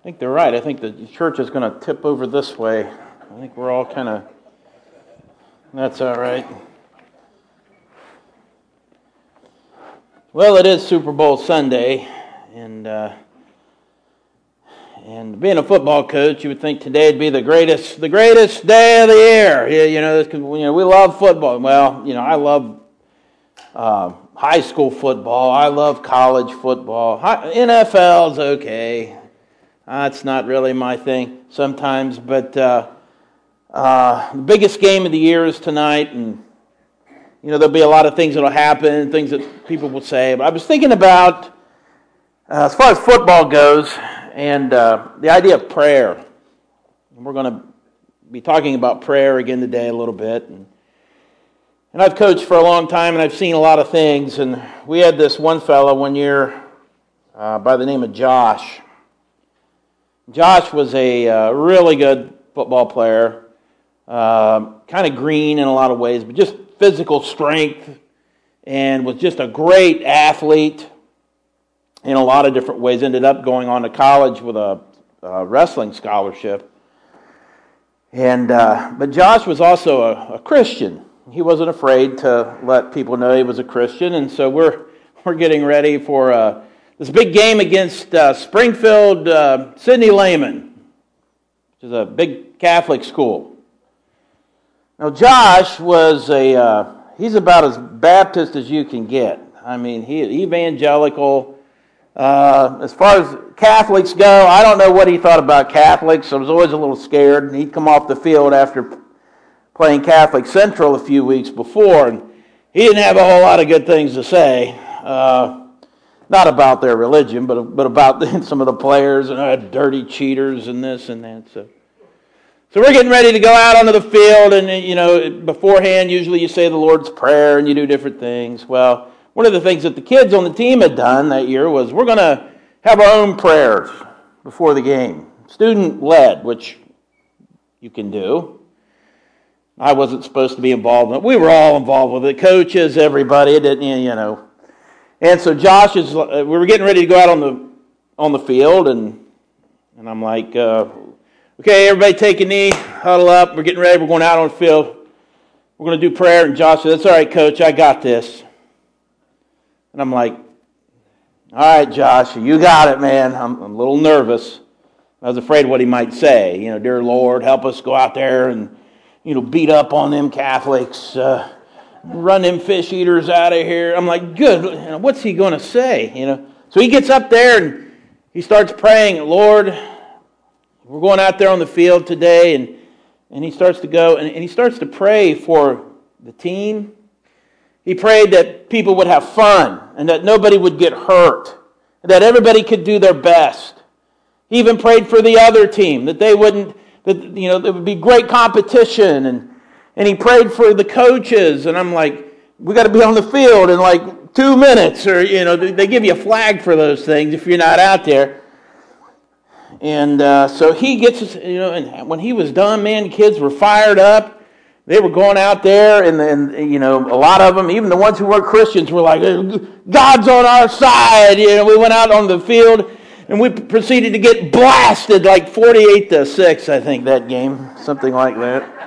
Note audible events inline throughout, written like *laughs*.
I think they're right. I think the church is going to tip over this way. I think we're all kind of. That's all right. Well, it is Super Bowl Sunday, and uh, and being a football coach, you would think today would be the greatest the greatest day of the year. You, you know, you know, we love football. Well, you know, I love uh, high school football. I love college football. NFL's okay. That's not really my thing sometimes, but uh, uh, the biggest game of the year is tonight, and you know there'll be a lot of things that'll happen, things that people will say. But I was thinking about, uh, as far as football goes, and uh, the idea of prayer. And we're going to be talking about prayer again today a little bit. And, and I've coached for a long time, and I've seen a lot of things. And we had this one fellow one year uh, by the name of Josh. Josh was a uh, really good football player, uh, kind of green in a lot of ways, but just physical strength, and was just a great athlete in a lot of different ways. Ended up going on to college with a, a wrestling scholarship. And uh, but Josh was also a, a, Christian. He wasn't afraid to let people know he was a Christian, and so we're *laughs* we're getting ready for. Uh, this big game against uh, Springfield uh, Sidney Lehman, which is a big Catholic school. Now, Josh was a, uh, he's about as Baptist as you can get. I mean, he evangelical. Uh, as far as Catholics go, I don't know what he thought about Catholics. I was always a little scared. And He'd come off the field after playing Catholic Central a few weeks before, and he didn't have a whole lot of good things to say. Uh, not about their religion, but, but about *laughs* some of the players and uh, dirty cheaters and this and that. So. So we're getting ready to go out onto the field, and you know, beforehand, usually you say the Lord's Prayer and you do different things. Well, one of the things that the kids on the team had done that year was we're going to have our own prayers before the game, student led, which you can do. I wasn't supposed to be involved in it. We were all involved with it, coaches, everybody. It didn't, you know, and so Josh is, uh, we were getting ready to go out on the, on the field, and, and I'm like, uh, okay, everybody take a knee, huddle up. We're getting ready. We're going out on the field. We're going to do prayer. And Josh said, that's all right, coach. I got this. And I'm like, all right, Josh, you got it, man. I'm, I'm a little nervous. I was afraid what he might say. You know, dear Lord, help us go out there and, you know, beat up on them Catholics. Uh, run them fish eaters out of here. I'm like, good. What's he going to say? You know. So he gets up there and he starts praying, Lord, we're going out there on the field today, and and he starts to go and, and he starts to pray for the team. He prayed that people would have fun and that nobody would get hurt, that everybody could do their best. He even prayed for the other team that they wouldn't that you know there would be great competition and and he prayed for the coaches. And I'm like, we got to be on the field in like two minutes, or you know, they give you a flag for those things if you're not out there. And uh, so he gets, us you know, and when he was done, man, kids were fired up. They were going out there, and, and you know, a lot of them, even the ones who weren't Christians, were like, "God's on our side." You know, we went out on the field, and we proceeded to get blasted, like forty-eight to six, I think that game, something like that.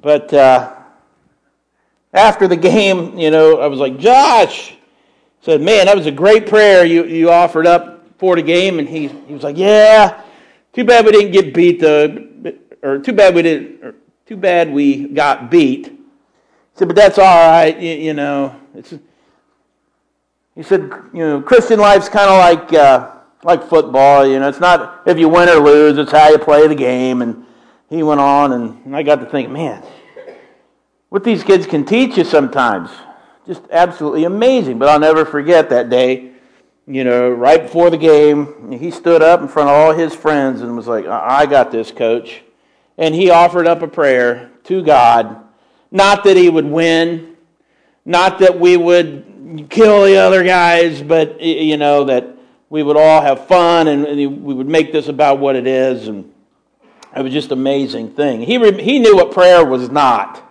But uh, after the game, you know, I was like, Josh, said, man, that was a great prayer you, you offered up for the game. And he, he was like, yeah, too bad we didn't get beat, though, or too bad we didn't, too bad we got beat. He said, but that's all right, you, you know. It's, he said, you know, Christian life's kind of like, uh, like football, you know. It's not if you win or lose, it's how you play the game. And he went on, and I got to think, man, what these kids can teach you sometimes. Just absolutely amazing. But I'll never forget that day, you know, right before the game, he stood up in front of all his friends and was like, I got this, coach. And he offered up a prayer to God. Not that he would win, not that we would kill the other guys, but, you know, that we would all have fun and we would make this about what it is. And it was just an amazing thing. He, re- he knew what prayer was not.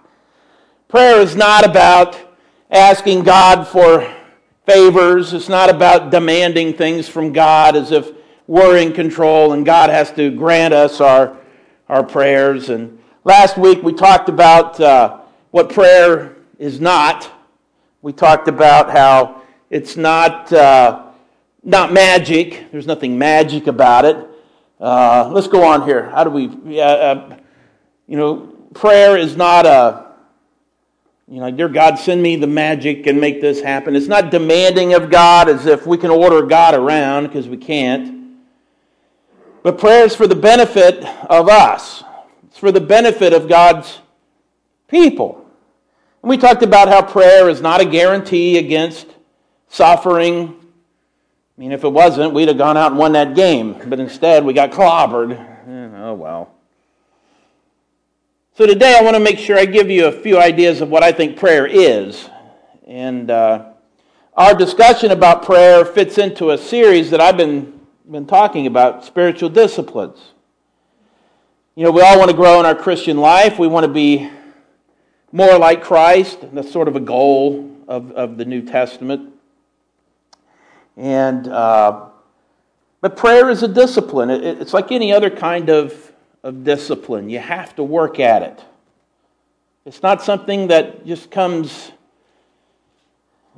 Prayer is not about asking God for favors. It's not about demanding things from God as if we're in control and God has to grant us our, our prayers. And last week we talked about uh, what prayer is not. We talked about how it's not, uh, not magic, there's nothing magic about it. Uh, let's go on here. How do we, uh, you know, prayer is not a, you know, dear God, send me the magic and make this happen. It's not demanding of God as if we can order God around because we can't. But prayer is for the benefit of us, it's for the benefit of God's people. And we talked about how prayer is not a guarantee against suffering. I mean, if it wasn't, we'd have gone out and won that game. But instead, we got clobbered. Oh, well. So today, I want to make sure I give you a few ideas of what I think prayer is. And uh, our discussion about prayer fits into a series that I've been been talking about spiritual disciplines. You know, we all want to grow in our Christian life. We want to be more like Christ. That's sort of a goal of, of the New Testament. And, uh, but prayer is a discipline. It, it's like any other kind of, of discipline. You have to work at it. It's not something that just comes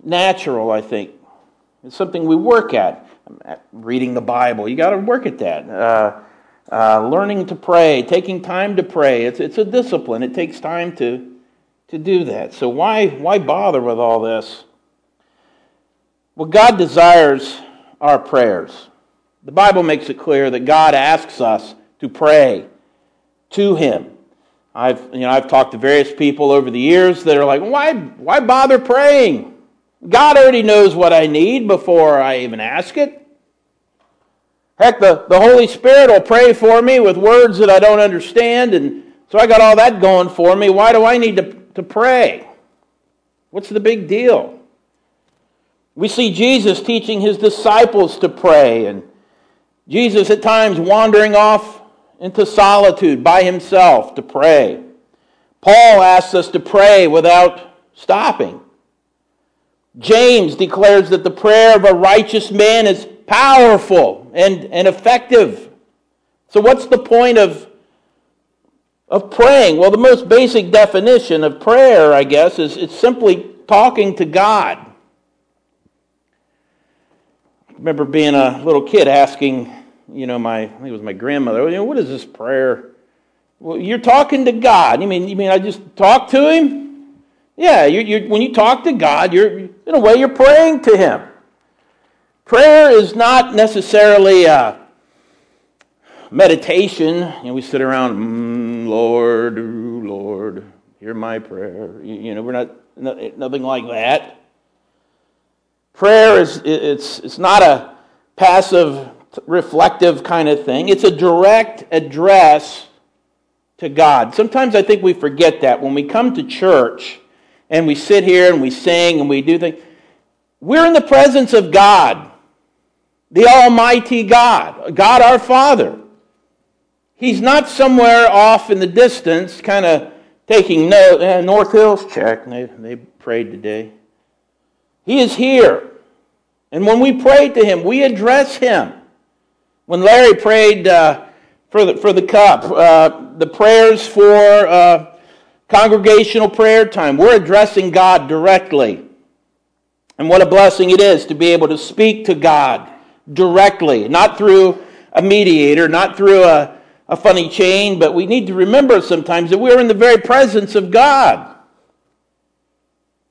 natural, I think. It's something we work at reading the Bible. You got to work at that. Uh, uh, learning to pray, taking time to pray. It's, it's a discipline. It takes time to, to do that. So why, why bother with all this? Well, God desires our prayers. The Bible makes it clear that God asks us to pray to Him. I've, you know, I've talked to various people over the years that are like, why, why bother praying? God already knows what I need before I even ask it. Heck, the, the Holy Spirit will pray for me with words that I don't understand, and so I got all that going for me. Why do I need to, to pray? What's the big deal? We see Jesus teaching his disciples to pray, and Jesus at times wandering off into solitude by himself to pray. Paul asks us to pray without stopping. James declares that the prayer of a righteous man is powerful and, and effective. So, what's the point of, of praying? Well, the most basic definition of prayer, I guess, is it's simply talking to God. Remember being a little kid asking, you know, my I think it was my grandmother, you know, what is this prayer? Well, you're talking to God. You mean you mean I just talk to him? Yeah, you, you, when you talk to God, you're in a way you're praying to Him. Prayer is not necessarily meditation. You know, we sit around, mm, Lord, Lord, hear my prayer. You, you know, we're not nothing like that. Prayer is it's it's not a passive, reflective kind of thing. It's a direct address to God. Sometimes I think we forget that when we come to church and we sit here and we sing and we do things. We're in the presence of God, the Almighty God, God our Father. He's not somewhere off in the distance, kind of taking note. Eh, North Hills, check. They, they prayed today. He is here. And when we pray to Him, we address Him. When Larry prayed uh, for, the, for the cup, uh, the prayers for. Uh, Congregational prayer time. We're addressing God directly. And what a blessing it is to be able to speak to God directly, not through a mediator, not through a, a funny chain, but we need to remember sometimes that we're in the very presence of God.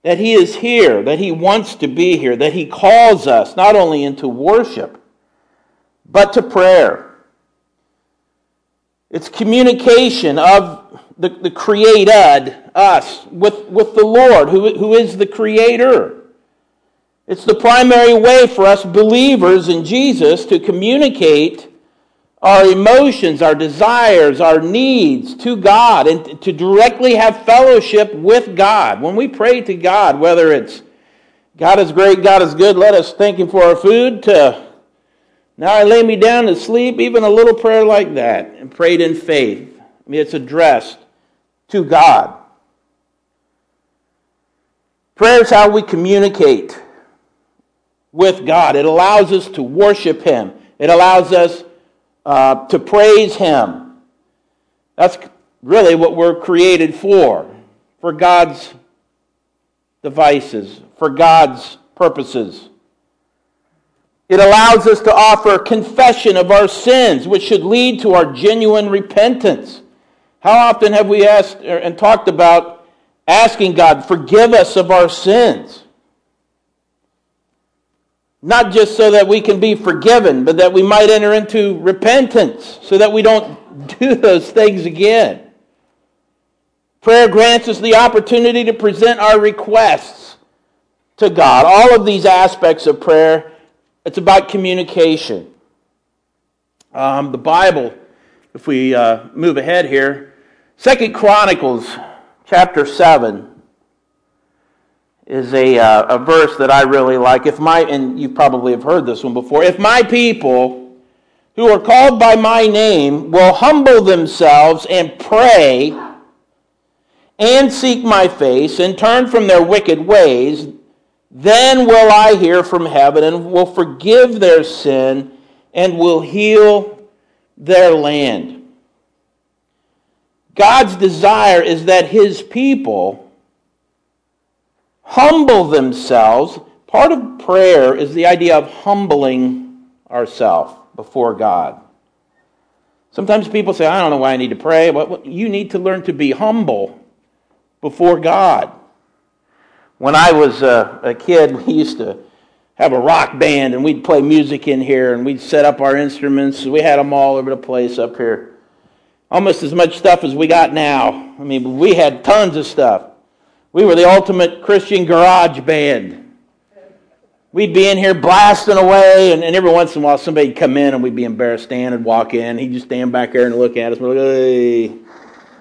That He is here, that He wants to be here, that He calls us not only into worship, but to prayer. It's communication of the, the created, us, with, with the Lord, who, who is the creator. It's the primary way for us believers in Jesus to communicate our emotions, our desires, our needs to God, and to directly have fellowship with God. When we pray to God, whether it's God is great, God is good, let us thank Him for our food, to now I lay me down to sleep, even a little prayer like that, and prayed in faith. I mean, it's addressed to God. Prayer is how we communicate with God. It allows us to worship Him. It allows us uh, to praise Him. That's really what we're created for, for God's devices, for God's purposes. It allows us to offer confession of our sins, which should lead to our genuine repentance. How often have we asked and talked about asking God, forgive us of our sins? Not just so that we can be forgiven, but that we might enter into repentance so that we don't *laughs* do those things again. Prayer grants us the opportunity to present our requests to God. All of these aspects of prayer, it's about communication. Um, the Bible, if we uh, move ahead here, Second Chronicles chapter 7 is a, uh, a verse that I really like. If my, and you probably have heard this one before, if my people who are called by my name will humble themselves and pray and seek my face and turn from their wicked ways, then will I hear from heaven and will forgive their sin and will heal their land. God's desire is that his people humble themselves. Part of prayer is the idea of humbling ourselves before God. Sometimes people say, I don't know why I need to pray. Well, you need to learn to be humble before God. When I was a, a kid, *laughs* we used to have a rock band and we'd play music in here and we'd set up our instruments. We had them all over the place up here almost as much stuff as we got now. I mean, we had tons of stuff. We were the ultimate Christian garage band. We'd be in here blasting away, and, and every once in a while somebody'd come in and we'd be embarrassed. Stan would walk in. He'd just stand back there and look at us. We're like, hey,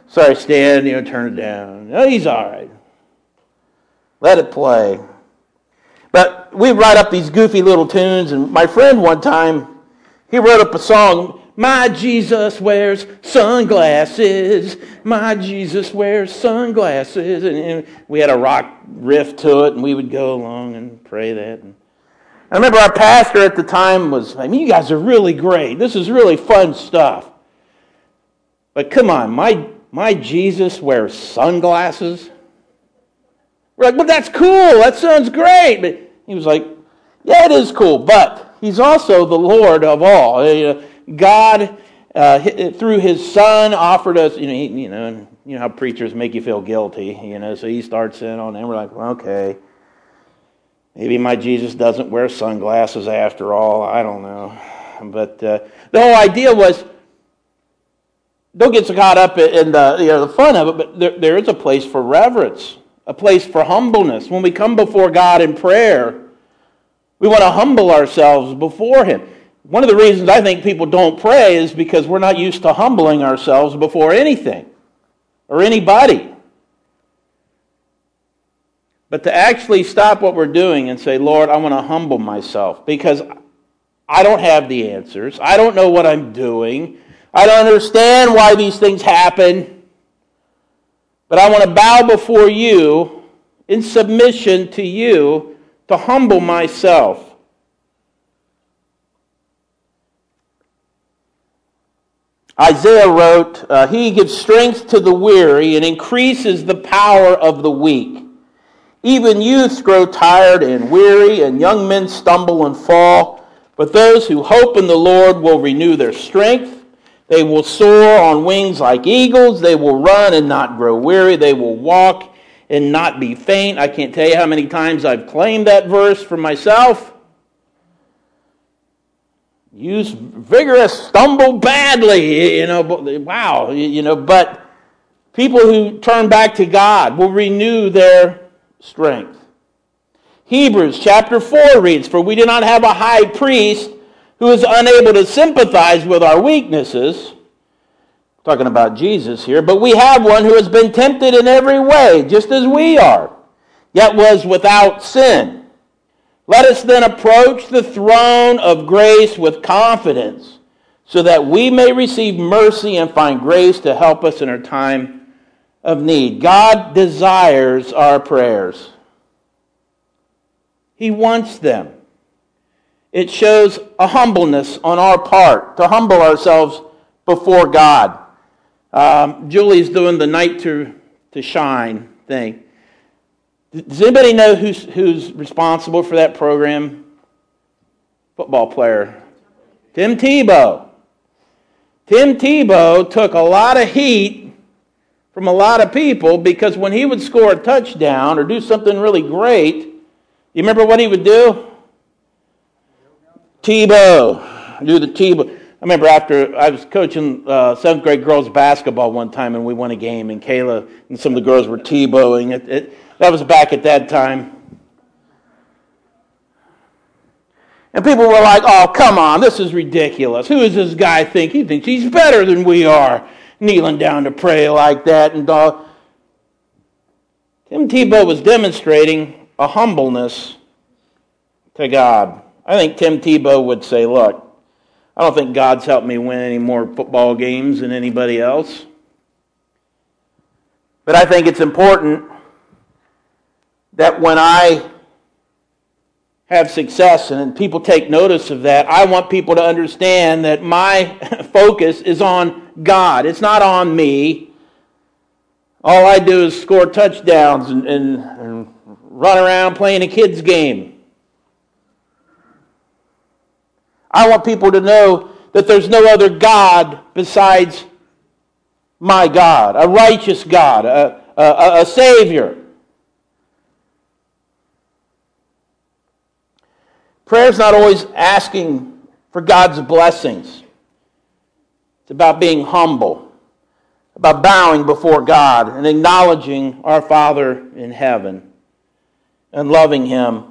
sorry, Stan, you know, turn it down. No, he's all right. Let it play. But we'd write up these goofy little tunes, and my friend one time, he wrote up a song my Jesus wears sunglasses. My Jesus wears sunglasses. And we had a rock riff to it, and we would go along and pray that. And I remember our pastor at the time was, I mean, you guys are really great. This is really fun stuff. But come on, my, my Jesus wears sunglasses? We're like, well, that's cool. That sounds great. But he was like, yeah, it is cool, but he's also the Lord of all. God, uh, through His Son, offered us. You know, he, you know, you know how preachers make you feel guilty. You know, so He starts in on, and we're like, well, okay, maybe my Jesus doesn't wear sunglasses after all. I don't know, but uh, the whole idea was. Don't get so caught up in the, you know, the fun of it, but there, there is a place for reverence, a place for humbleness. When we come before God in prayer, we want to humble ourselves before Him. One of the reasons I think people don't pray is because we're not used to humbling ourselves before anything or anybody. But to actually stop what we're doing and say, Lord, I want to humble myself because I don't have the answers. I don't know what I'm doing. I don't understand why these things happen. But I want to bow before you in submission to you to humble myself. Isaiah wrote, uh, He gives strength to the weary and increases the power of the weak. Even youths grow tired and weary, and young men stumble and fall. But those who hope in the Lord will renew their strength. They will soar on wings like eagles. They will run and not grow weary. They will walk and not be faint. I can't tell you how many times I've claimed that verse for myself. Use vigorous, stumble badly, you know, wow, you know, but people who turn back to God will renew their strength. Hebrews chapter 4 reads, For we do not have a high priest who is unable to sympathize with our weaknesses. Talking about Jesus here, but we have one who has been tempted in every way, just as we are, yet was without sin. Let us then approach the throne of grace with confidence so that we may receive mercy and find grace to help us in our time of need. God desires our prayers, He wants them. it shows a humbleness on our part to humble ourselves before God. Um, Julie's doing the night to, to shine thing. Does anybody know who's, who's responsible for that program? Football player. Tim Tebow. Tim Tebow took a lot of heat from a lot of people because when he would score a touchdown or do something really great, you remember what he would do? Tebow. Do the Tebow. I remember after I was coaching uh, seventh grade girls basketball one time and we won a game and Kayla and some of the girls were Tebowing. It, it, that was back at that time. And people were like, oh, come on, this is ridiculous. Who does this guy think? He thinks he's better than we are, kneeling down to pray like that. And uh, Tim Tebow was demonstrating a humbleness to God. I think Tim Tebow would say, look, I don't think God's helped me win any more football games than anybody else. But I think it's important that when I have success and people take notice of that, I want people to understand that my *laughs* focus is on God. It's not on me. All I do is score touchdowns and, and, and run around playing a kid's game. I want people to know that there's no other God besides my God, a righteous God, a, a, a Savior. Prayer is not always asking for God's blessings. It's about being humble, about bowing before God and acknowledging our Father in heaven and loving Him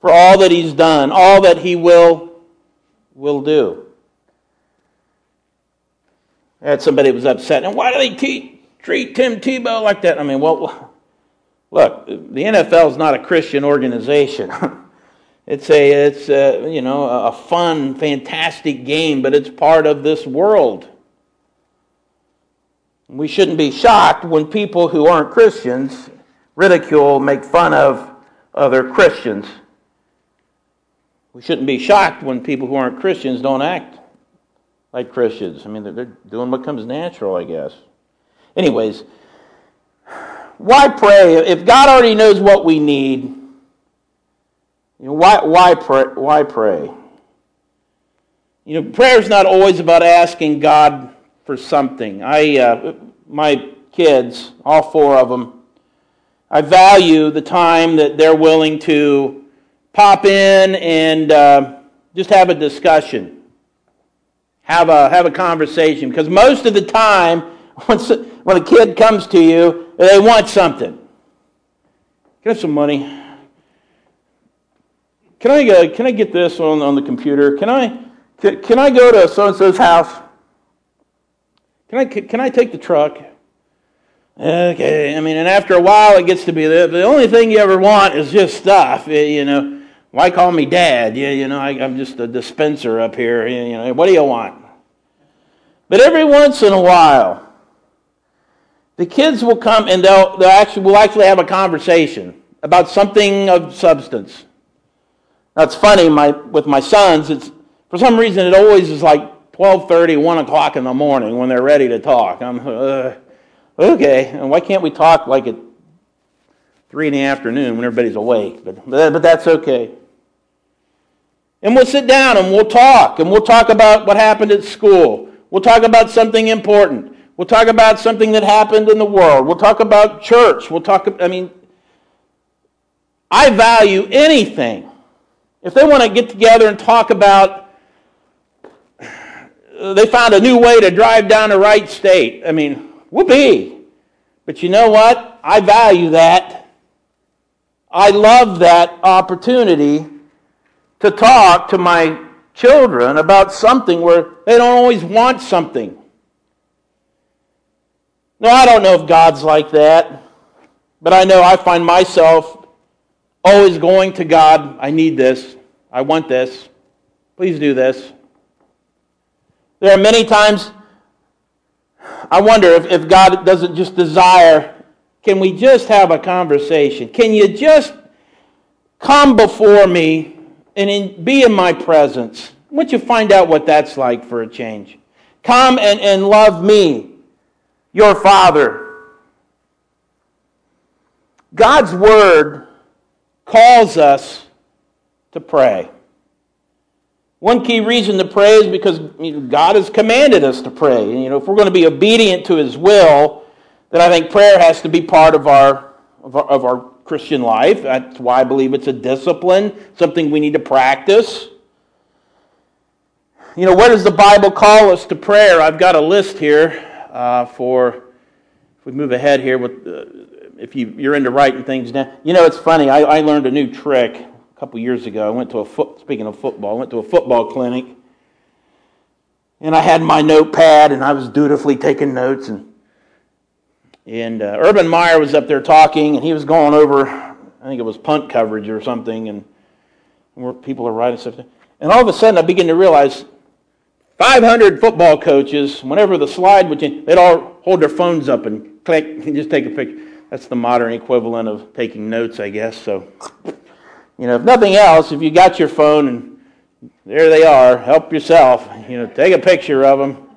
for all that He's done, all that He will, will do. I had somebody was upset. And why do they te- treat Tim Tebow like that? I mean, well, look, the NFL is not a Christian organization. *laughs* It's a, it's a, you know, a fun, fantastic game, but it's part of this world. We shouldn't be shocked when people who aren't Christians ridicule, make fun of other Christians. We shouldn't be shocked when people who aren't Christians don't act like Christians. I mean, they're, they're doing what comes natural, I guess. Anyways, why pray? If God already knows what we need, you know, why, why, pray, why pray? You know, prayer is not always about asking God for something. I, uh, my kids, all four of them, I value the time that they're willing to pop in and uh, just have a discussion, have a have a conversation. Because most of the time, *laughs* when a kid comes to you, they want something. Give some money? Can I, uh, can I get this on, on the computer? Can I, can, can I go to so and so's house? Can I, can I take the truck? Okay, I mean, and after a while it gets to be the, the only thing you ever want is just stuff, you know. Why call me dad? Yeah, you know, I, am just a dispenser up here. You know, what do you want? But every once in a while, the kids will come and they'll, they'll actually, we'll actually have a conversation about something of substance. It's funny, my, with my sons, it's, for some reason it always is like 12.30, 1 o'clock in the morning when they're ready to talk. I'm, uh, okay, and why can't we talk like at 3 in the afternoon when everybody's awake? But, but that's okay. And we'll sit down and we'll talk, and we'll talk about what happened at school. We'll talk about something important. We'll talk about something that happened in the world. We'll talk about church. We'll talk, I mean, I value anything if they want to get together and talk about, they found a new way to drive down the right state, I mean, whoopee. But you know what? I value that. I love that opportunity to talk to my children about something where they don't always want something. No, I don't know if God's like that, but I know I find myself always going to God, I need this. I want this. Please do this. There are many times I wonder if, if God doesn't just desire, can we just have a conversation? Can you just come before me and in, be in my presence. Want you find out what that's like for a change. Come and, and love me, your Father. God's Word calls us to pray. One key reason to pray is because God has commanded us to pray. You know, if we're going to be obedient to His will, then I think prayer has to be part of our, of our, of our Christian life. That's why I believe it's a discipline, something we need to practice. You know, where does the Bible call us to prayer? I've got a list here uh, for, if we move ahead here, with, uh, if you, you're into writing things down. You know, it's funny. I, I learned a new trick a couple years ago. I went to a foot, speaking of football, I went to a football clinic, and I had my notepad, and I was dutifully taking notes. And, and uh, Urban Meyer was up there talking, and he was going over, I think it was punt coverage or something, and where people are writing stuff. And all of a sudden, I begin to realize 500 football coaches, whenever the slide would change, they'd all hold their phones up and click and just take a picture. That's the modern equivalent of taking notes, I guess. So, you know, if nothing else, if you got your phone and there they are, help yourself. You know, take a picture of them.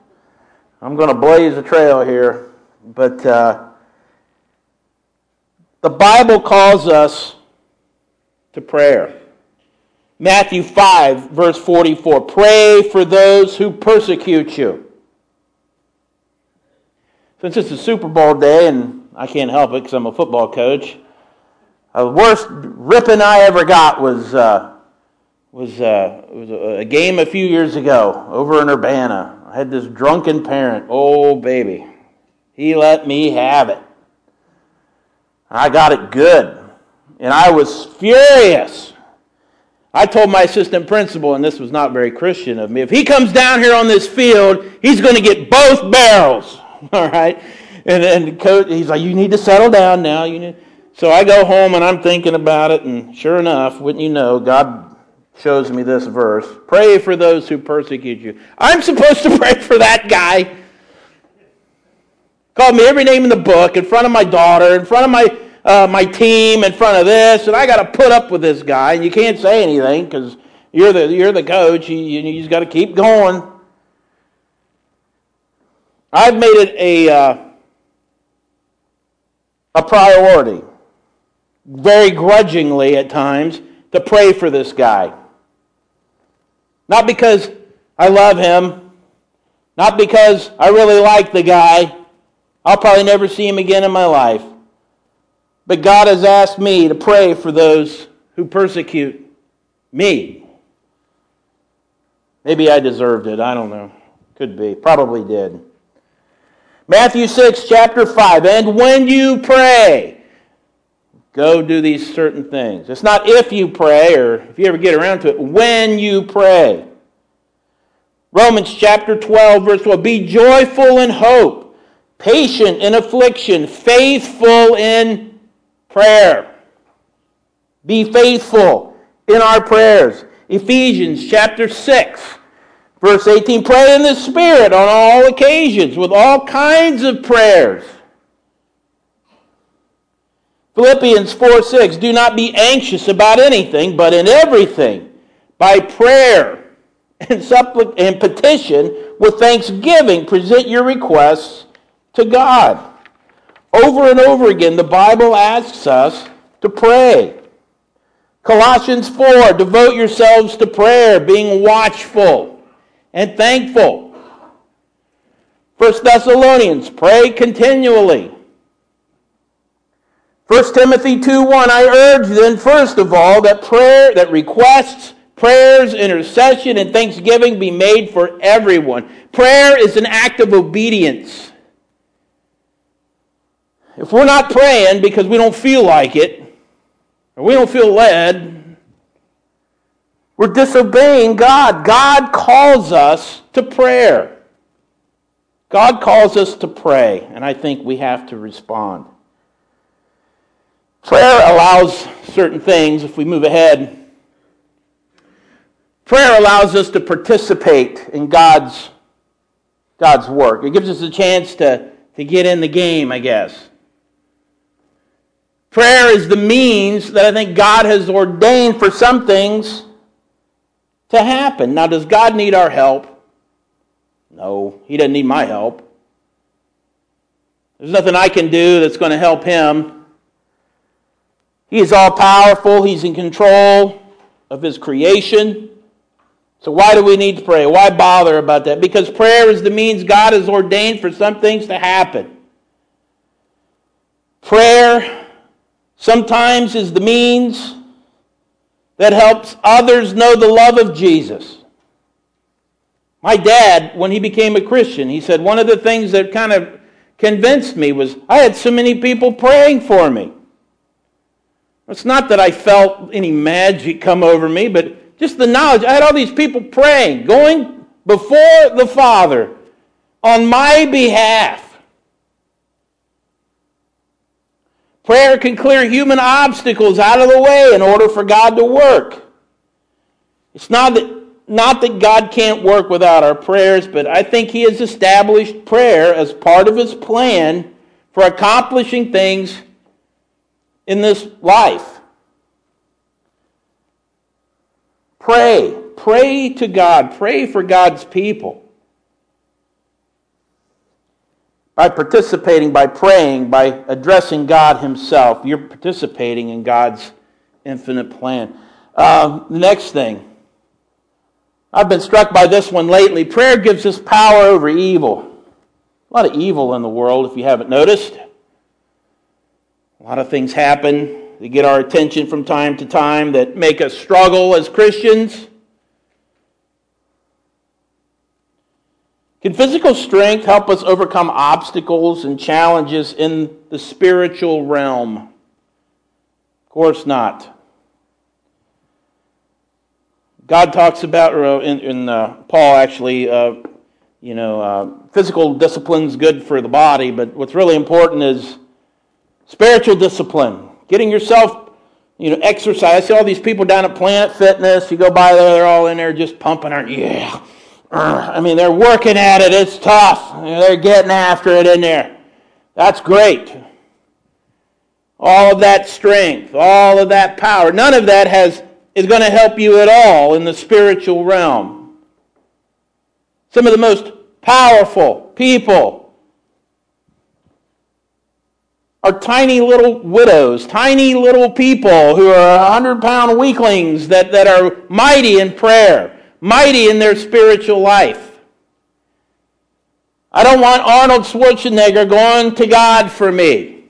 I'm going to blaze a trail here. But uh, the Bible calls us to prayer. Matthew 5, verse 44 Pray for those who persecute you. Since it's a Super Bowl day, and I can't help it because I'm a football coach, the worst ripping I ever got was, uh, was, uh, was a game a few years ago over in Urbana. I had this drunken parent. Oh, baby. He let me have it. I got it good. And I was furious. I told my assistant principal, and this was not very Christian of me, if he comes down here on this field, he's going to get both barrels. *laughs* All right? And, and coach, he's like, you need to settle down now. You need... So I go home and I'm thinking about it, and sure enough, wouldn't you know, God shows me this verse Pray for those who persecute you. I'm supposed to *laughs* pray for that guy. Called me every name in the book in front of my daughter, in front of my uh, my team in front of this, and I got to put up with this guy. And you can't say anything because you're the you're the coach. You, you, just got to keep going. I've made it a uh, a priority, very grudgingly at times, to pray for this guy. Not because I love him, not because I really like the guy. I'll probably never see him again in my life. But God has asked me to pray for those who persecute me. Maybe I deserved it. I don't know. Could be. Probably did. Matthew 6, chapter 5. And when you pray, go do these certain things. It's not if you pray or if you ever get around to it, when you pray. Romans chapter 12, verse 12. Be joyful in hope, patient in affliction, faithful in prayer. Be faithful in our prayers. Ephesians chapter 6, verse 18 Pray in the Spirit on all occasions with all kinds of prayers. Philippians 4 6 Do not be anxious about anything, but in everything, by prayer and, supplic- and petition, with thanksgiving, present your requests to God. Over and over again, the Bible asks us to pray. Colossians 4 devote yourselves to prayer, being watchful and thankful. 1 Thessalonians, pray continually. 1 Timothy 2 1, I urge then, first of all, that prayer, that requests, prayers, intercession, and thanksgiving be made for everyone. Prayer is an act of obedience. If we're not praying because we don't feel like it, or we don't feel led, we're disobeying God. God calls us to prayer. God calls us to pray, and I think we have to respond. Prayer allows certain things, if we move ahead. Prayer allows us to participate in God's, God's work. It gives us a chance to, to get in the game, I guess. Prayer is the means that I think God has ordained for some things to happen. Now, does God need our help? No, He doesn't need my help. There's nothing I can do that's going to help Him. He is all powerful, He's in control of His creation. So, why do we need to pray? Why bother about that? Because prayer is the means God has ordained for some things to happen. Prayer sometimes is the means that helps others know the love of Jesus. My dad, when he became a Christian, he said one of the things that kind of convinced me was I had so many people praying for me. It's not that I felt any magic come over me, but just the knowledge. I had all these people praying, going before the Father on my behalf. Prayer can clear human obstacles out of the way in order for God to work. It's not that, not that God can't work without our prayers, but I think He has established prayer as part of His plan for accomplishing things in this life. Pray. Pray to God. Pray for God's people. By participating, by praying, by addressing God Himself. You're participating in God's infinite plan. Uh, next thing. I've been struck by this one lately. Prayer gives us power over evil. A lot of evil in the world, if you haven't noticed. A lot of things happen. They get our attention from time to time that make us struggle as Christians. Can physical strength help us overcome obstacles and challenges in the spiritual realm? Of course not. God talks about, or in, in uh, Paul actually, uh, you know, uh, physical discipline is good for the body, but what's really important is spiritual discipline. Getting yourself, you know, exercise. I see all these people down at Planet Fitness. You go by there, they're all in there just pumping. Our, yeah, I mean, they're working at it. It's tough. They're getting after it in there. That's great. All of that strength, all of that power, none of that has, is going to help you at all in the spiritual realm. Some of the most powerful people are tiny little widows, tiny little people who are 100 pound weaklings that, that are mighty in prayer mighty in their spiritual life. I don't want Arnold Schwarzenegger going to God for me.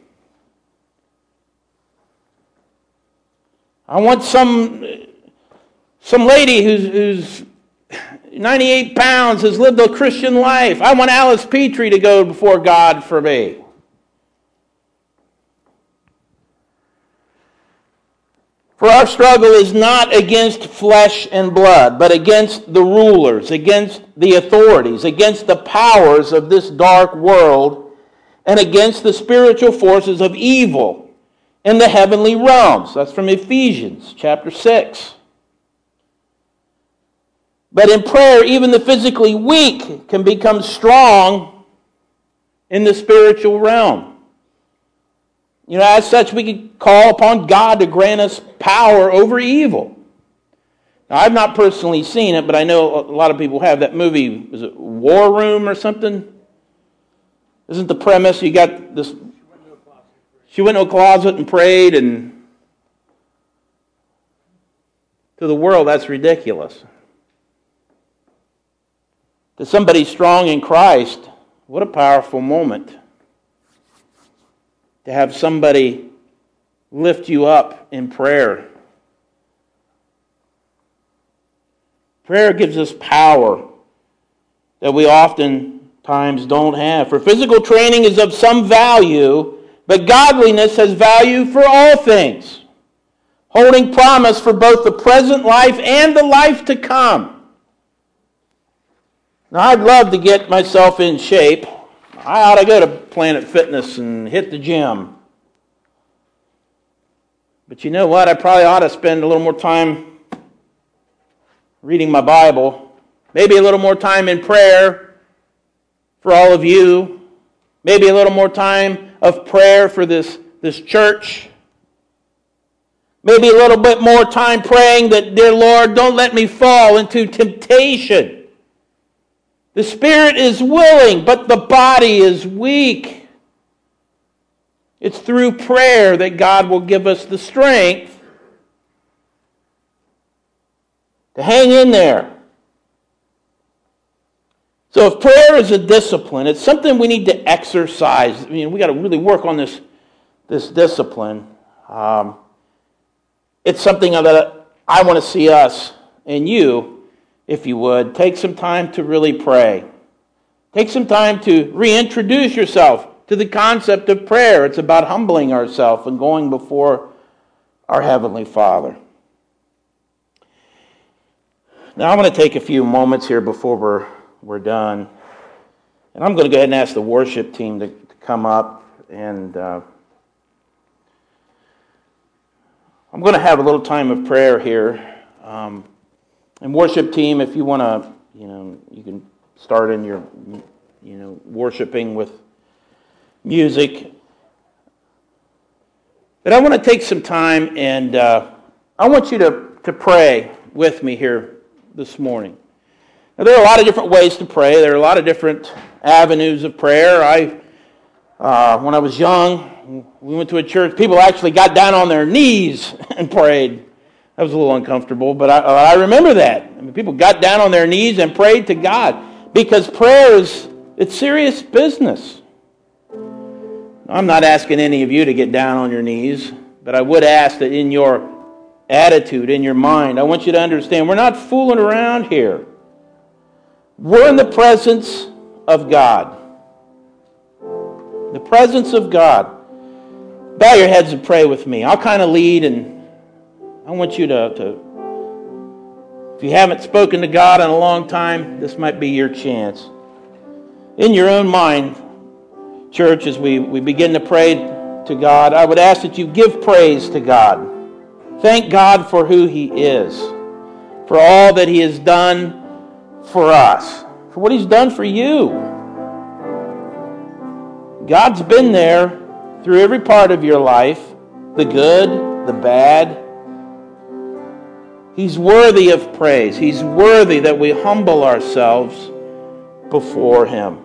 I want some, some lady who's, who's 98 pounds, has lived a Christian life. I want Alice Petrie to go before God for me. For our struggle is not against flesh and blood, but against the rulers, against the authorities, against the powers of this dark world, and against the spiritual forces of evil in the heavenly realms. That's from Ephesians chapter 6. But in prayer, even the physically weak can become strong in the spiritual realm. You know, as such, we could call upon God to grant us power over evil. Now, I've not personally seen it, but I know a lot of people have. That movie, is it War Room or something? Isn't the premise you got this? She went to a closet and prayed, and to the world, that's ridiculous. To somebody strong in Christ, what a powerful moment to have somebody lift you up in prayer. Prayer gives us power that we oftentimes don't have. For physical training is of some value, but godliness has value for all things, holding promise for both the present life and the life to come. Now, I'd love to get myself in shape. I ought to go to Planet Fitness and hit the gym. But you know what? I probably ought to spend a little more time reading my Bible, maybe a little more time in prayer for all of you, maybe a little more time of prayer for this, this church, Maybe a little bit more time praying that, dear Lord, don't let me fall into temptation. The spirit is willing, but the body is weak. It's through prayer that God will give us the strength to hang in there. So if prayer is a discipline, it's something we need to exercise. I mean, we got to really work on this, this discipline. Um, it's something that I want to see us and you, if you would, take some time to really pray. Take some time to reintroduce yourself to the concept of prayer. It's about humbling ourselves and going before our Heavenly Father. Now, I'm going to take a few moments here before we're, we're done. And I'm going to go ahead and ask the worship team to, to come up and. Uh, I'm going to have a little time of prayer here. Um, and worship team, if you want to, you know, you can start in your, you know, worshiping with music. But I want to take some time and uh, I want you to, to pray with me here this morning. Now, there are a lot of different ways to pray. There are a lot of different avenues of prayer. I, uh, when I was young, we went to a church, people actually got down on their knees *laughs* and prayed. That was a little uncomfortable, but I, I remember that. I mean, people got down on their knees and prayed to God because prayer is it's serious business. I'm not asking any of you to get down on your knees, but I would ask that in your attitude, in your mind, I want you to understand we're not fooling around here. We're in the presence of God. The presence of God. Bow your heads and pray with me. I'll kind of lead, and I want you to, to, if you haven't spoken to God in a long time, this might be your chance. In your own mind, church, as we, we begin to pray to God, I would ask that you give praise to God. Thank God for who He is, for all that He has done for us, for what He's done for you. God's been there through every part of your life the good, the bad. He's worthy of praise. He's worthy that we humble ourselves before Him.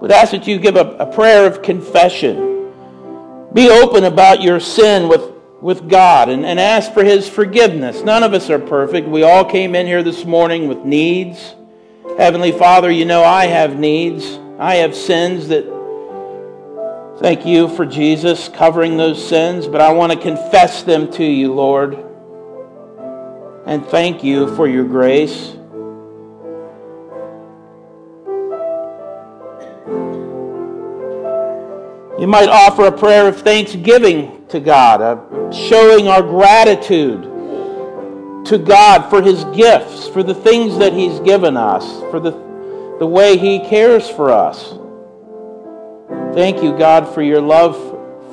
Would ask that you give a, a prayer of confession. Be open about your sin with with God and, and ask for His forgiveness. None of us are perfect. We all came in here this morning with needs. Heavenly Father, you know I have needs. I have sins that thank you for Jesus covering those sins, but I want to confess them to you, Lord. And thank you for your grace. You might offer a prayer of thanksgiving to God, uh, showing our gratitude to God for His gifts, for the things that He's given us, for the, the way He cares for us. Thank you, God, for your love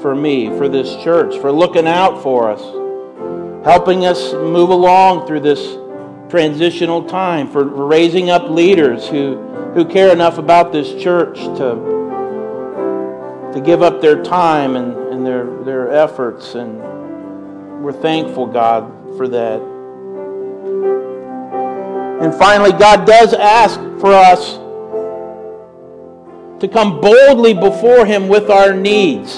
for me, for this church, for looking out for us, helping us move along through this transitional time, for raising up leaders who, who care enough about this church to to give up their time and, and their, their efforts. And we're thankful, God, for that. And finally, God does ask for us to come boldly before Him with our needs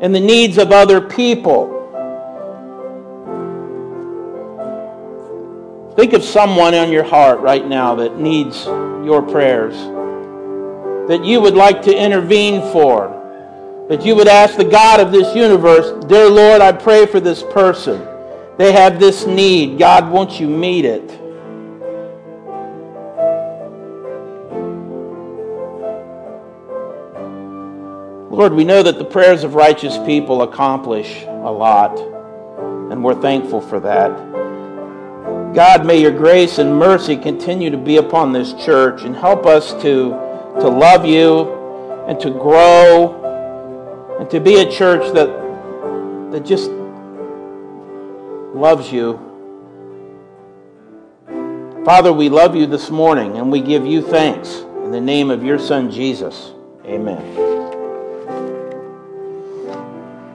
and the needs of other people. Think of someone on your heart right now that needs your prayers that you would like to intervene for. That you would ask the God of this universe, Dear Lord, I pray for this person. They have this need. God, won't you meet it? Lord, we know that the prayers of righteous people accomplish a lot, and we're thankful for that. God, may your grace and mercy continue to be upon this church and help us to to love you and to grow and to be a church that, that just loves you. Father, we love you this morning and we give you thanks in the name of your Son, Jesus. Amen.